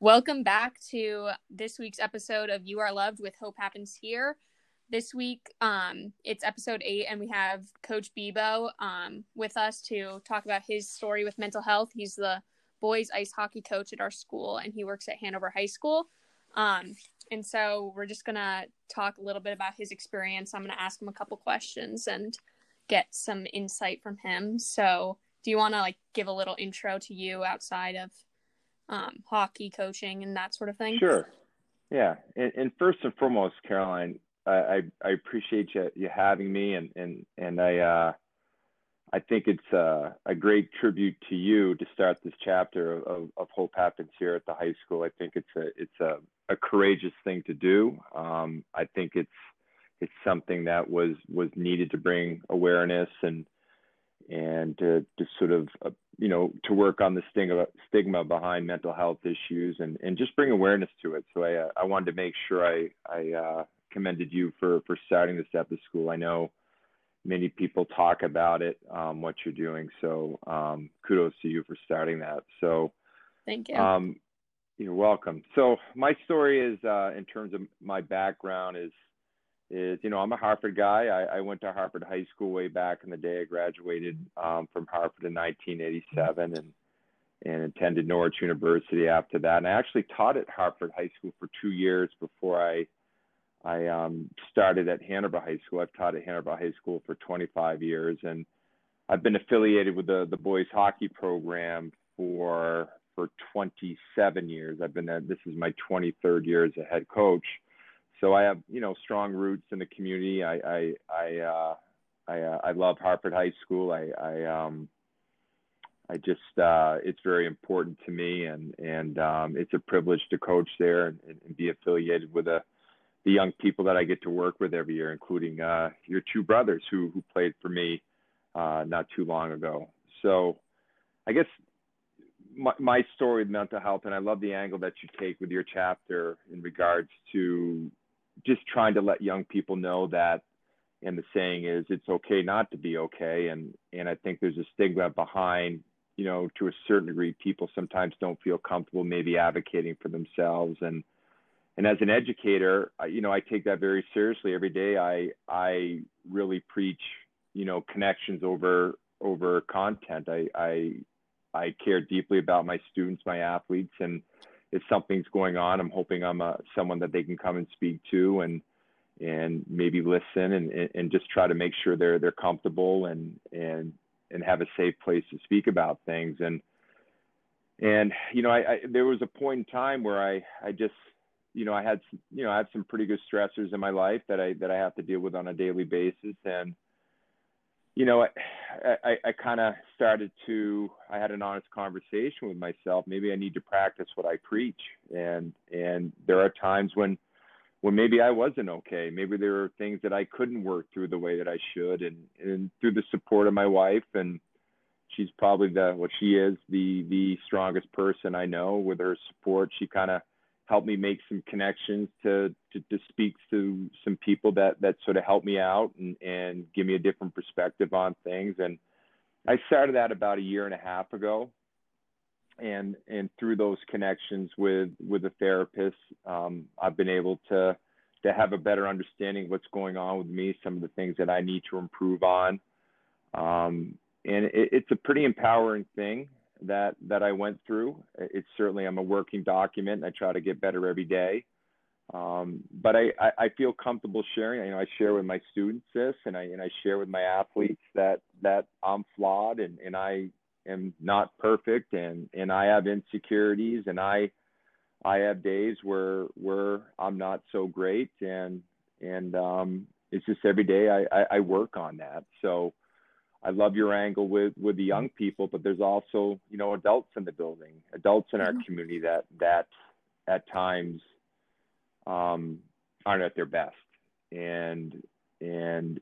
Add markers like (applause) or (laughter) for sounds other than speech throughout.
Welcome back to this week's episode of You Are Loved with Hope Happens Here. This week, um, it's episode eight, and we have Coach Bebo um, with us to talk about his story with mental health. He's the boys ice hockey coach at our school, and he works at Hanover High School. Um, and so we're just gonna talk a little bit about his experience. I'm gonna ask him a couple questions and get some insight from him. So, do you want to like give a little intro to you outside of um, hockey coaching and that sort of thing? Sure. Yeah, and, and first and foremost, Caroline, I, I appreciate you, you having me, and and and I uh, I think it's a, a great tribute to you to start this chapter of, of Hope Happens here at the high school. I think it's a it's a, a courageous thing to do. Um, I think it's it's something that was was needed to bring awareness and and to, to sort of uh, you know to work on the stigma stigma behind mental health issues and and just bring awareness to it. So I uh, I wanted to make sure I I uh, commended you for for starting this at the school. I know many people talk about it, um, what you're doing. So um, kudos to you for starting that. So thank you. Um, you're welcome. So my story is, uh, in terms of my background, is is you know I'm a Hartford guy. I, I went to Hartford High School way back in the day. I graduated um, from Hartford in 1987 and and attended Norwich University after that. And I actually taught at Hartford High School for two years before I I um, started at Hanover High School. I've taught at Hanover High School for 25 years, and I've been affiliated with the the boys hockey program for for 27 years. I've been there. This is my 23rd year as a head coach, so I have you know strong roots in the community. I I I uh, I, uh, I love Hartford High School. I I um I just uh, it's very important to me, and and um, it's a privilege to coach there and, and be affiliated with a the young people that I get to work with every year, including uh, your two brothers who who played for me uh, not too long ago. So, I guess my, my story with mental health, and I love the angle that you take with your chapter in regards to just trying to let young people know that, and the saying is, it's okay not to be okay, and and I think there's a stigma behind, you know, to a certain degree, people sometimes don't feel comfortable maybe advocating for themselves and and as an educator, I, you know, I take that very seriously every day. I I really preach, you know, connections over over content. I I I care deeply about my students, my athletes, and if something's going on, I'm hoping I'm a, someone that they can come and speak to and and maybe listen and, and just try to make sure they're they're comfortable and and and have a safe place to speak about things and and you know I, I there was a point in time where I I just you know, I had, you know, I had some pretty good stressors in my life that I, that I have to deal with on a daily basis. And, you know, I, I, I kind of started to, I had an honest conversation with myself. Maybe I need to practice what I preach. And, and there are times when, when maybe I wasn't okay. Maybe there were things that I couldn't work through the way that I should. And, and through the support of my wife and, she's probably the well, she is the the strongest person I know. With her support, she kind of helped me make some connections to, to, to speak to some people that, that sort of help me out and, and give me a different perspective on things. And I started that about a year and a half ago. And, and through those connections with, with a therapist, um, I've been able to, to have a better understanding of what's going on with me, some of the things that I need to improve on. Um, and it, it's a pretty empowering thing that that I went through. It's certainly I'm a working document. And I try to get better every day. Um, but I, I, I, feel comfortable sharing. You know, I share with my students this, and I and I share with my athletes that that I'm flawed and and I am not perfect, and and I have insecurities, and I I have days where where I'm not so great, and and um, it's just every day I, I, I work on that. So I love your angle with with the young people, but there's also you know adults in the building, adults in our mm-hmm. community that that at times um, aren't at their best, and and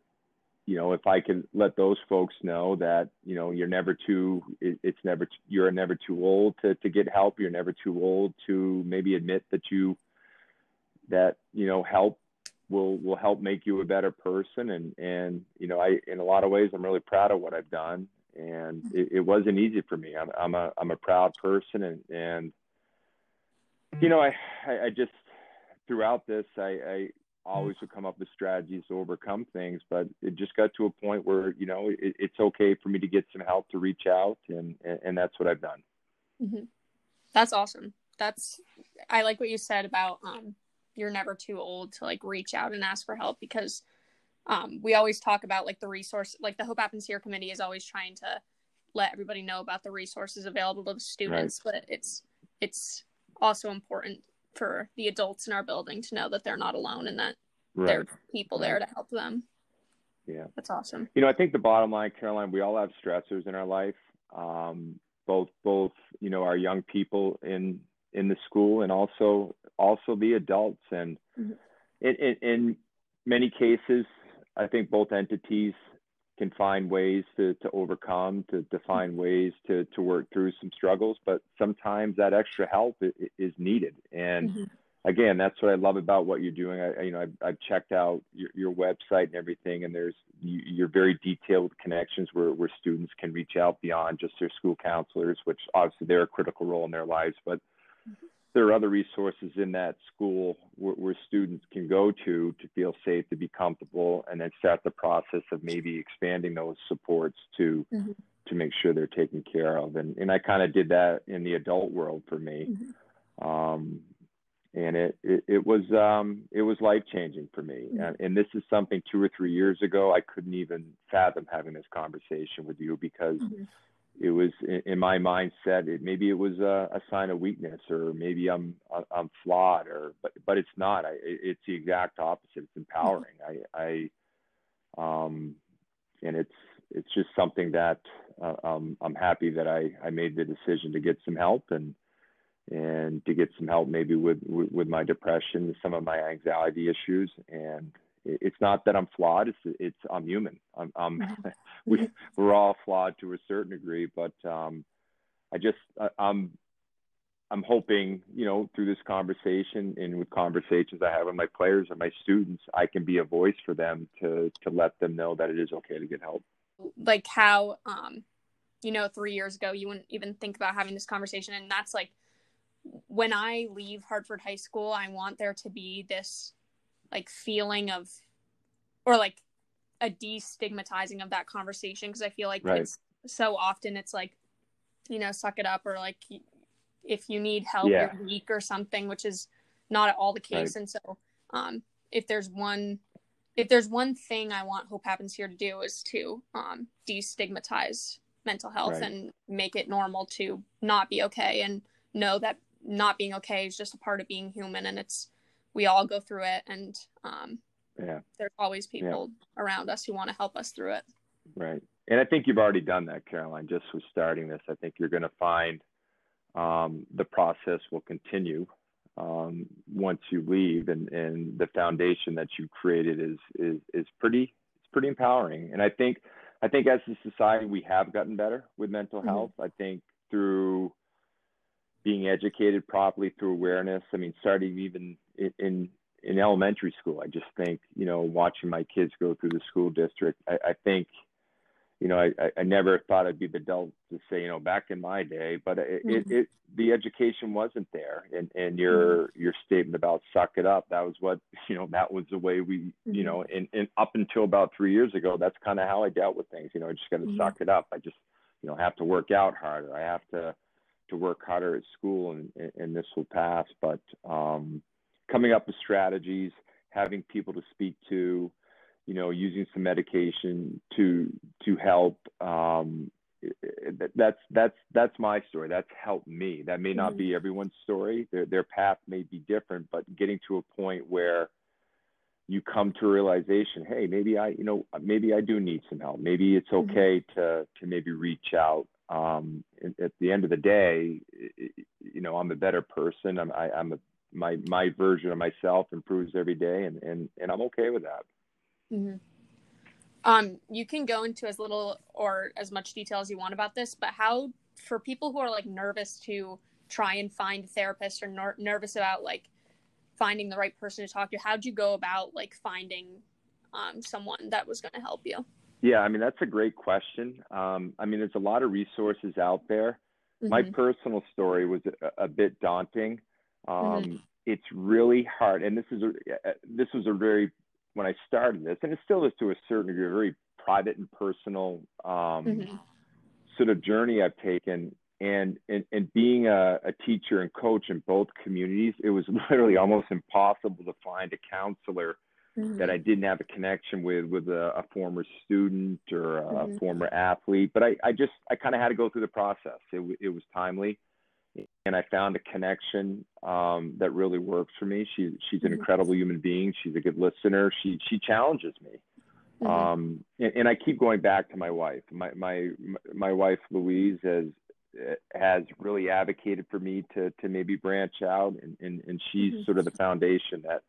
you know if I can let those folks know that you know you're never too it, it's never you're never too old to to get help, you're never too old to maybe admit that you that you know help will will help make you a better person. And and you know i in a lot of ways i'm really proud of what i've done. And it, it wasn't easy for me. I'm i'm a i'm a proud person. And and You know, I, I, I just throughout this, I, I always would come up with strategies to overcome things, but it just got to a point where you know it, it's okay for me to get some help to reach out, and and, and that's what I've done. Mm-hmm. That's awesome. That's I like what you said about um, you're never too old to like reach out and ask for help because um, we always talk about like the resource, like the Hope Happens Here committee is always trying to let everybody know about the resources available to the students, right. but it's it's also important for the adults in our building to know that they're not alone and that right. there are people right. there to help them. Yeah. That's awesome. You know, I think the bottom line, Caroline, we all have stressors in our life. Um, both both, you know, our young people in in the school and also also the adults and mm-hmm. in, in, in many cases I think both entities can find ways to, to overcome, to, to find ways to, to work through some struggles, but sometimes that extra help is needed. And mm-hmm. again, that's what I love about what you're doing. I, you know, I've, I've checked out your, your, website and everything, and there's you're very detailed connections where, where students can reach out beyond just their school counselors, which obviously they're a critical role in their lives, but there are other resources in that school where, where, students can go to to feel safe, to be comfortable, and then start the process of maybe expanding those supports to mm-hmm. to make sure they're taken care of. And and I kind of did that in the adult world for me, mm-hmm. um, and it, it, it was um, it was life changing for me. Mm-hmm. And, and this is something two or three years ago I couldn't even fathom having this conversation with you because mm-hmm it was in my mindset it, maybe it was a, a, sign of weakness or maybe i'm i'm flawed or but but it's not. I, it's the exact opposite. It's empowering. I i um and it's it's just something that uh, um, i'm happy that i i made the decision to get some help and and to get some help maybe with with, with my depression some of my anxiety issues and it's not that I'm flawed. It's it's I'm human. I'm, I'm (laughs) (laughs) we we're all flawed to a certain degree, but um, I just I, I'm I'm hoping you know through this conversation and with conversations I have with my players and my students, I can be a voice for them to to let them know that it is okay to get help. Like how um, you know, three years ago you wouldn't even think about having this conversation, and that's like when I leave Hartford High School, I want there to be this like feeling of or like a destigmatizing of that conversation because I feel like right. it's so often it's like you know suck it up or like if you need help yeah. you're weak or something which is not at all the case right. and so um if there's one if there's one thing I want Hope Happens here to do is to um destigmatize mental health right. and make it normal to not be okay and know that not being okay is just a part of being human and it's we all go through it and um, yeah. there's always people yeah. around us who want to help us through it. Right. And i think you've already done that caroline just with starting this. I think you're going to find um, the process will continue um, once you leave and, and the foundation that you created is, is is pretty it's pretty empowering. And i think i think as a society we have gotten better with mental mm-hmm. health. I think through being educated properly through awareness. I mean, starting even in, in, in elementary school, I just think, you know, watching my kids go through the school district, I, I think, you know, I, I never thought I'd be the adult to say, you know, back in my day, but it, mm-hmm. it, it the education wasn't there. And, and your, mm-hmm. your statement about suck it up, that was what, (laughs) you know, that was the way we, mm-hmm. you know, and, and up until about three years ago, that's kind of how I dealt with things. You know, I just got to mm-hmm. suck it up. I just, you know, have to work out harder. I have to, to work harder at school and, and this will pass. But um, coming up with strategies, having people to speak to, you know, using some medication to to help. Um, that's that's that's my story. That's helped me. That may not mm-hmm. be everyone's story. Their their path may be different, but getting to a point where you come to a realization, hey, maybe I, you know, maybe I do need some help. Maybe it's mm-hmm. okay mm-hmm. to to maybe reach out um, at the end of the day, you know, I'm a better person. I'm, I, am a, my, my version of myself improves every day and, and, and I'm okay with that. Mm-hmm. Um, you can go into as little or as much detail as you want about this, but how, for people who are like nervous to try and find a therapist or ner- nervous about like finding the right person to talk to, how'd you go about like finding um, someone that was going to help you? Yeah, I mean, that's a great question. Um, I mean, there's a lot of resources out there. Mm-hmm. My personal story was a, a bit daunting. Um, mm-hmm. It's really hard, and this is a, this was a very when I started this, and it still is to a certain degree, a very private and personal um, mm-hmm. sort of journey I've taken. And, and, and being a, a teacher and coach in both communities, it was (laughs) literally almost impossible to find a counselor mm-hmm. that I didn't have a connection with, with a, a former student or a mm-hmm. former athlete. But I, I just, I kind of had to go through the process. It, it was timely and I found a connection um, that really works for me. She, she's an mm-hmm. incredible human being. She's a good listener. She, she challenges me. Mm-hmm. Um, and, and, I keep going back to my wife. My, my, my wife, Louise, has, has really advocated for me to, to maybe branch out and, and, and she's mm-hmm. sort of the foundation that,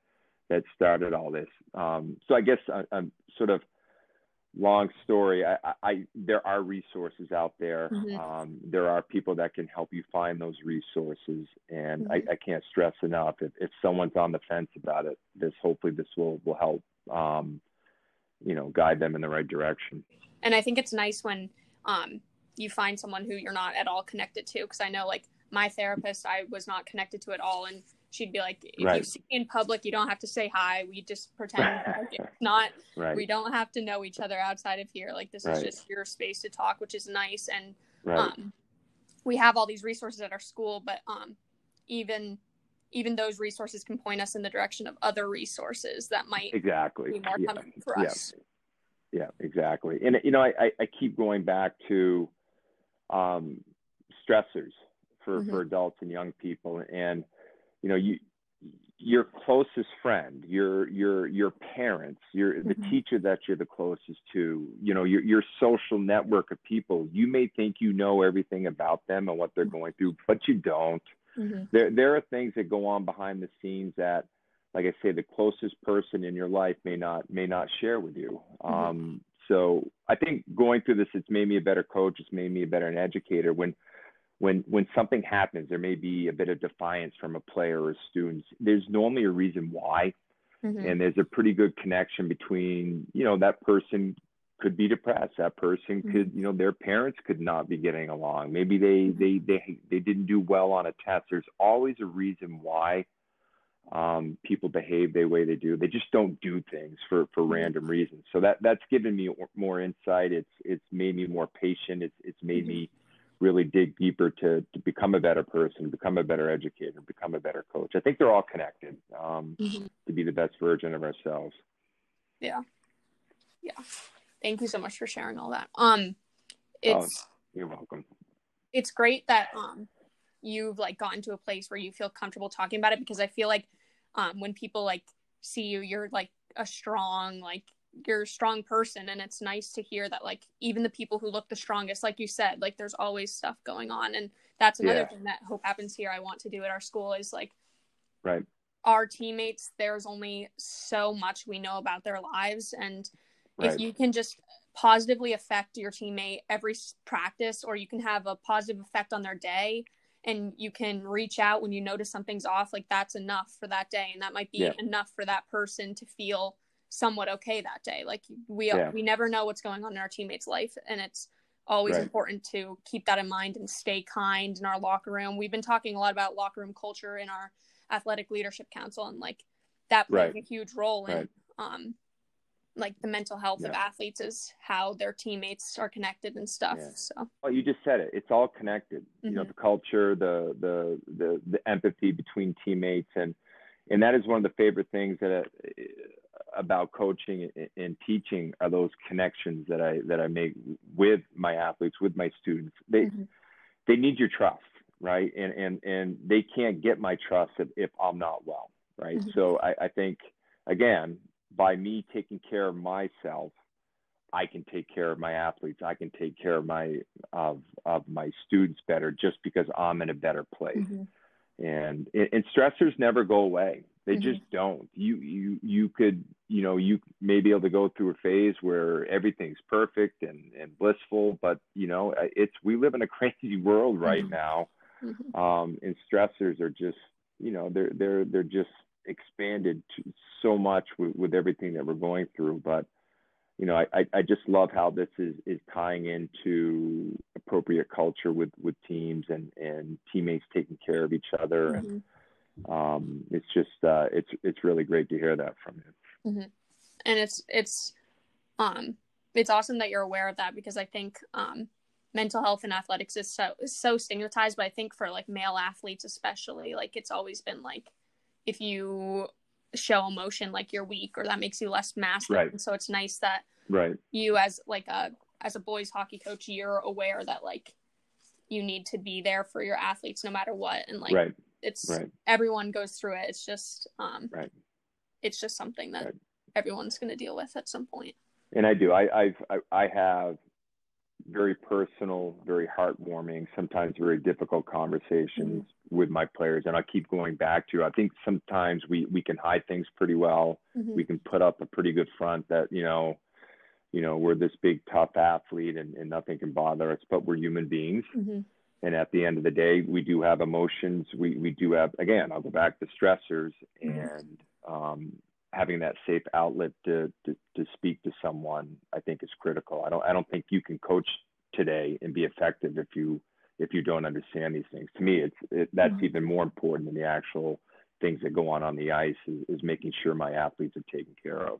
that started all this. Um, so I guess I, I'm sort of, long story. I, I, there are resources out there. Mm-hmm. Um, there are people that can help you find those resources, and mm-hmm. I, I, can't stress enough. If, if someone's on the fence about it, this hopefully this will will help, um, you know, guide them in the right direction. And I think it's nice when um, you find someone who you're not at all connected to, because I know like my therapist, I was not connected to at all, and she'd be like, if right. you see me in public, you don't have to say hi. We just pretend like (laughs) it's not. Right. We don't have to know each other outside of here. Like this right. is just your space to talk, which is nice. And um, we have all these resources at our school, but um, even even those resources can point us in the direction of other resources that might exactly be more yeah. for us. Yeah. yeah, exactly. And you know, I, I keep going back to um, stressors for, mm-hmm. for adults and young people and you know you your closest friend your your your parents your mm-hmm. the teacher that you're the closest to you know your your social network of people you may think you know everything about them and what they're going through but you don't mm-hmm. there there are things that go on behind the scenes that like i say the closest person in your life may not may not share with you mm-hmm. um so i think going through this it's made me a better coach it's made me a better an educator when when when something happens, there may be a bit of defiance from a player or a student. There's normally a reason why, mm-hmm. and there's a pretty good connection between you know that person could be depressed. That person mm-hmm. could you know their parents could not be getting along. Maybe they mm-hmm. they they they didn't do well on a test. There's always a reason why um, people behave the way they do. They just don't do things for for mm-hmm. random reasons. So that that's given me more insight. It's it's made me more patient. It's it's made mm-hmm. me really dig deeper to, to become a better person, become a better educator, become a better coach. I think they're all connected um, mm-hmm. to be the best version of ourselves. Yeah. Yeah. Thank you so much for sharing all that. Um, it's, oh, you're welcome. It's great that, um, you've like gotten to a place where you feel comfortable talking about it because I feel like, um, when people like see you, you're like a strong, like you're a strong person and it's nice to hear that like even the people who look the strongest like you said like there's always stuff going on and that's another yeah. thing that hope happens here i want to do at our school is like right our teammates there's only so much we know about their lives and right. if you can just positively affect your teammate every practice or you can have a positive effect on their day and you can reach out when you notice something's off like that's enough for that day and that might be yeah. enough for that person to feel somewhat okay that day. Like we yeah. we never know what's going on in our teammates' life, and it's always right. important to keep that in mind and stay kind in our locker room. We've been talking a lot about locker room culture in our athletic leadership council, and like that plays right. a huge role in right. um like the mental health yeah. of athletes is how their teammates are connected and stuff. Yeah. So well, you just said it. It's all connected. Mm-hmm. You know, mm-hmm. the culture, the the the the empathy between teammates, and and that is one of the favorite things that uh, about coaching and teaching are those connections that I that I make with my athletes, with my students. They mm-hmm. they need your trust, right? And and and they can't get my trust if, if I'm not well, right? Mm-hmm. So I, I think again, by me taking care of myself, I can take care of my athletes. I can take care of my of of my students better just because I'm in a better place. Mm-hmm. And and stressors never go away. They mm-hmm. just don't. You you you could you know you may be able to go through a phase where everything's perfect and and blissful, but you know it's we live in a (laughs) crazy world right mm-hmm. now, mm-hmm. um, and stressors are just you know they're they're they're just expanded so much with, with everything that we're going through. But you know I, I just love how this is is tying into appropriate culture with with teams and and teammates taking care of each other and mm-hmm um, it's just uh, it's it's really great to hear that from you. Mm-hmm. And it's it's um it's awesome that you're aware of that because I think um mental health in athletics is so is so stigmatized, but I think for like male athletes especially, like it's always been like if you show emotion like you're weak or that makes you less masculine. Right. So it's nice that right you as like a as a boys hockey coach, you're aware that like you need to be there for your athletes no matter what and like right it's right everyone goes through it it's just um right it's just something that everyone's going to deal with at some point. point and I do. I I've I, I have very personal, very heartwarming, sometimes very difficult conversations with my players, and I keep going back to. I think sometimes we we can hide things pretty well. Mhm. We can put up a pretty good front that you know, you know, we're this big tough athlete and, and nothing can bother us, but we're human beings. Mhm. And at the end of the day, we do have emotions. We we do have again. I'll go back to stressors Mhm. and um, having that safe outlet to, to to speak to someone. I think is critical. I don't I don't think you can coach today and be effective if you if you don't understand these things. To me, it's it, that's Mhm. even more important than the actual things that go on on the ice is, is making sure my athletes are taken care of.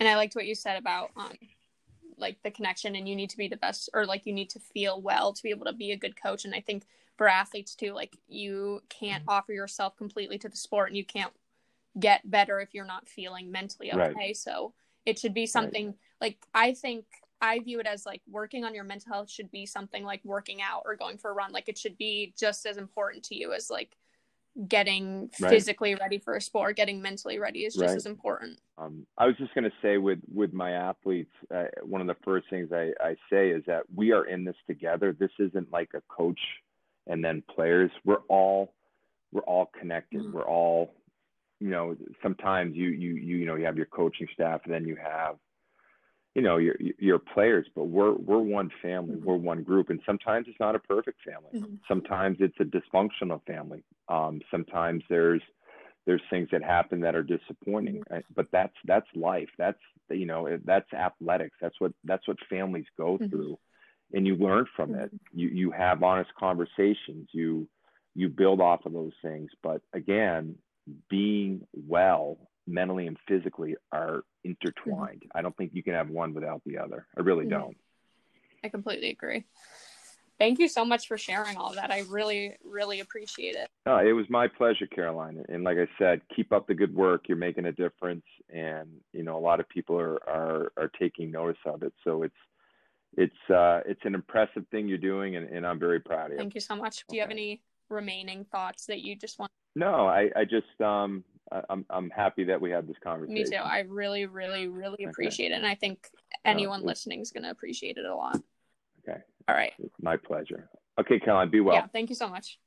and i liked what you said about um like the connection and you need to be the best or like you need to feel well to be able to be a good coach and i think for athletes too like you can't Mm-hmm. offer yourself completely to the sport and you can't get better if you're not feeling mentally okay Right. so it should be something like i think i view it as like working on your mental health should be something like working out or going for a run like it should be just as important to you as like getting Right. physically ready for a sport getting mentally ready is just Right. as important Um, I was just going to say with with my athletes, uh, one of the first things I, I say is that we are in this together. This isn't like a coach and then players. We're all we're all connected. Mhm. We're all, you know, sometimes you you you you know you have your coaching staff and then you have, you know, your your players. But we're we're one family. Mhm. We're one group. And sometimes it's not a perfect family. Mhm. Sometimes it's a dysfunctional family. Um, sometimes there's there's things that happen that are disappointing Mm-hmm. right? but that's that's life that's you know that's athletics that's what that's what families go Mhm. through and you learn from it you you have honest conversations you you build off of those things but again being well mentally and physically are intertwined i don't think you can have one without the other i really Mhm. don't I completely agree. Thank you so much for sharing all that. I really, really appreciate it. No, it was my pleasure, Caroline. And like I said, keep up the good work. You're making a difference, and you know a lot of people are are, are taking notice of it. So it's it's uh, it's an impressive thing you're doing, and, and I'm very proud of you. Thank you so much. Do you have any remaining thoughts that you just want? No, I I just um I'm I'm happy that we had this conversation. Me too. I really, really, really Okay. appreciate it. And I think anyone it- listening is going to appreciate it a lot. Okay, All right. it's my pleasure. Okay, Caroline, be well. Yeah. Thank you so much.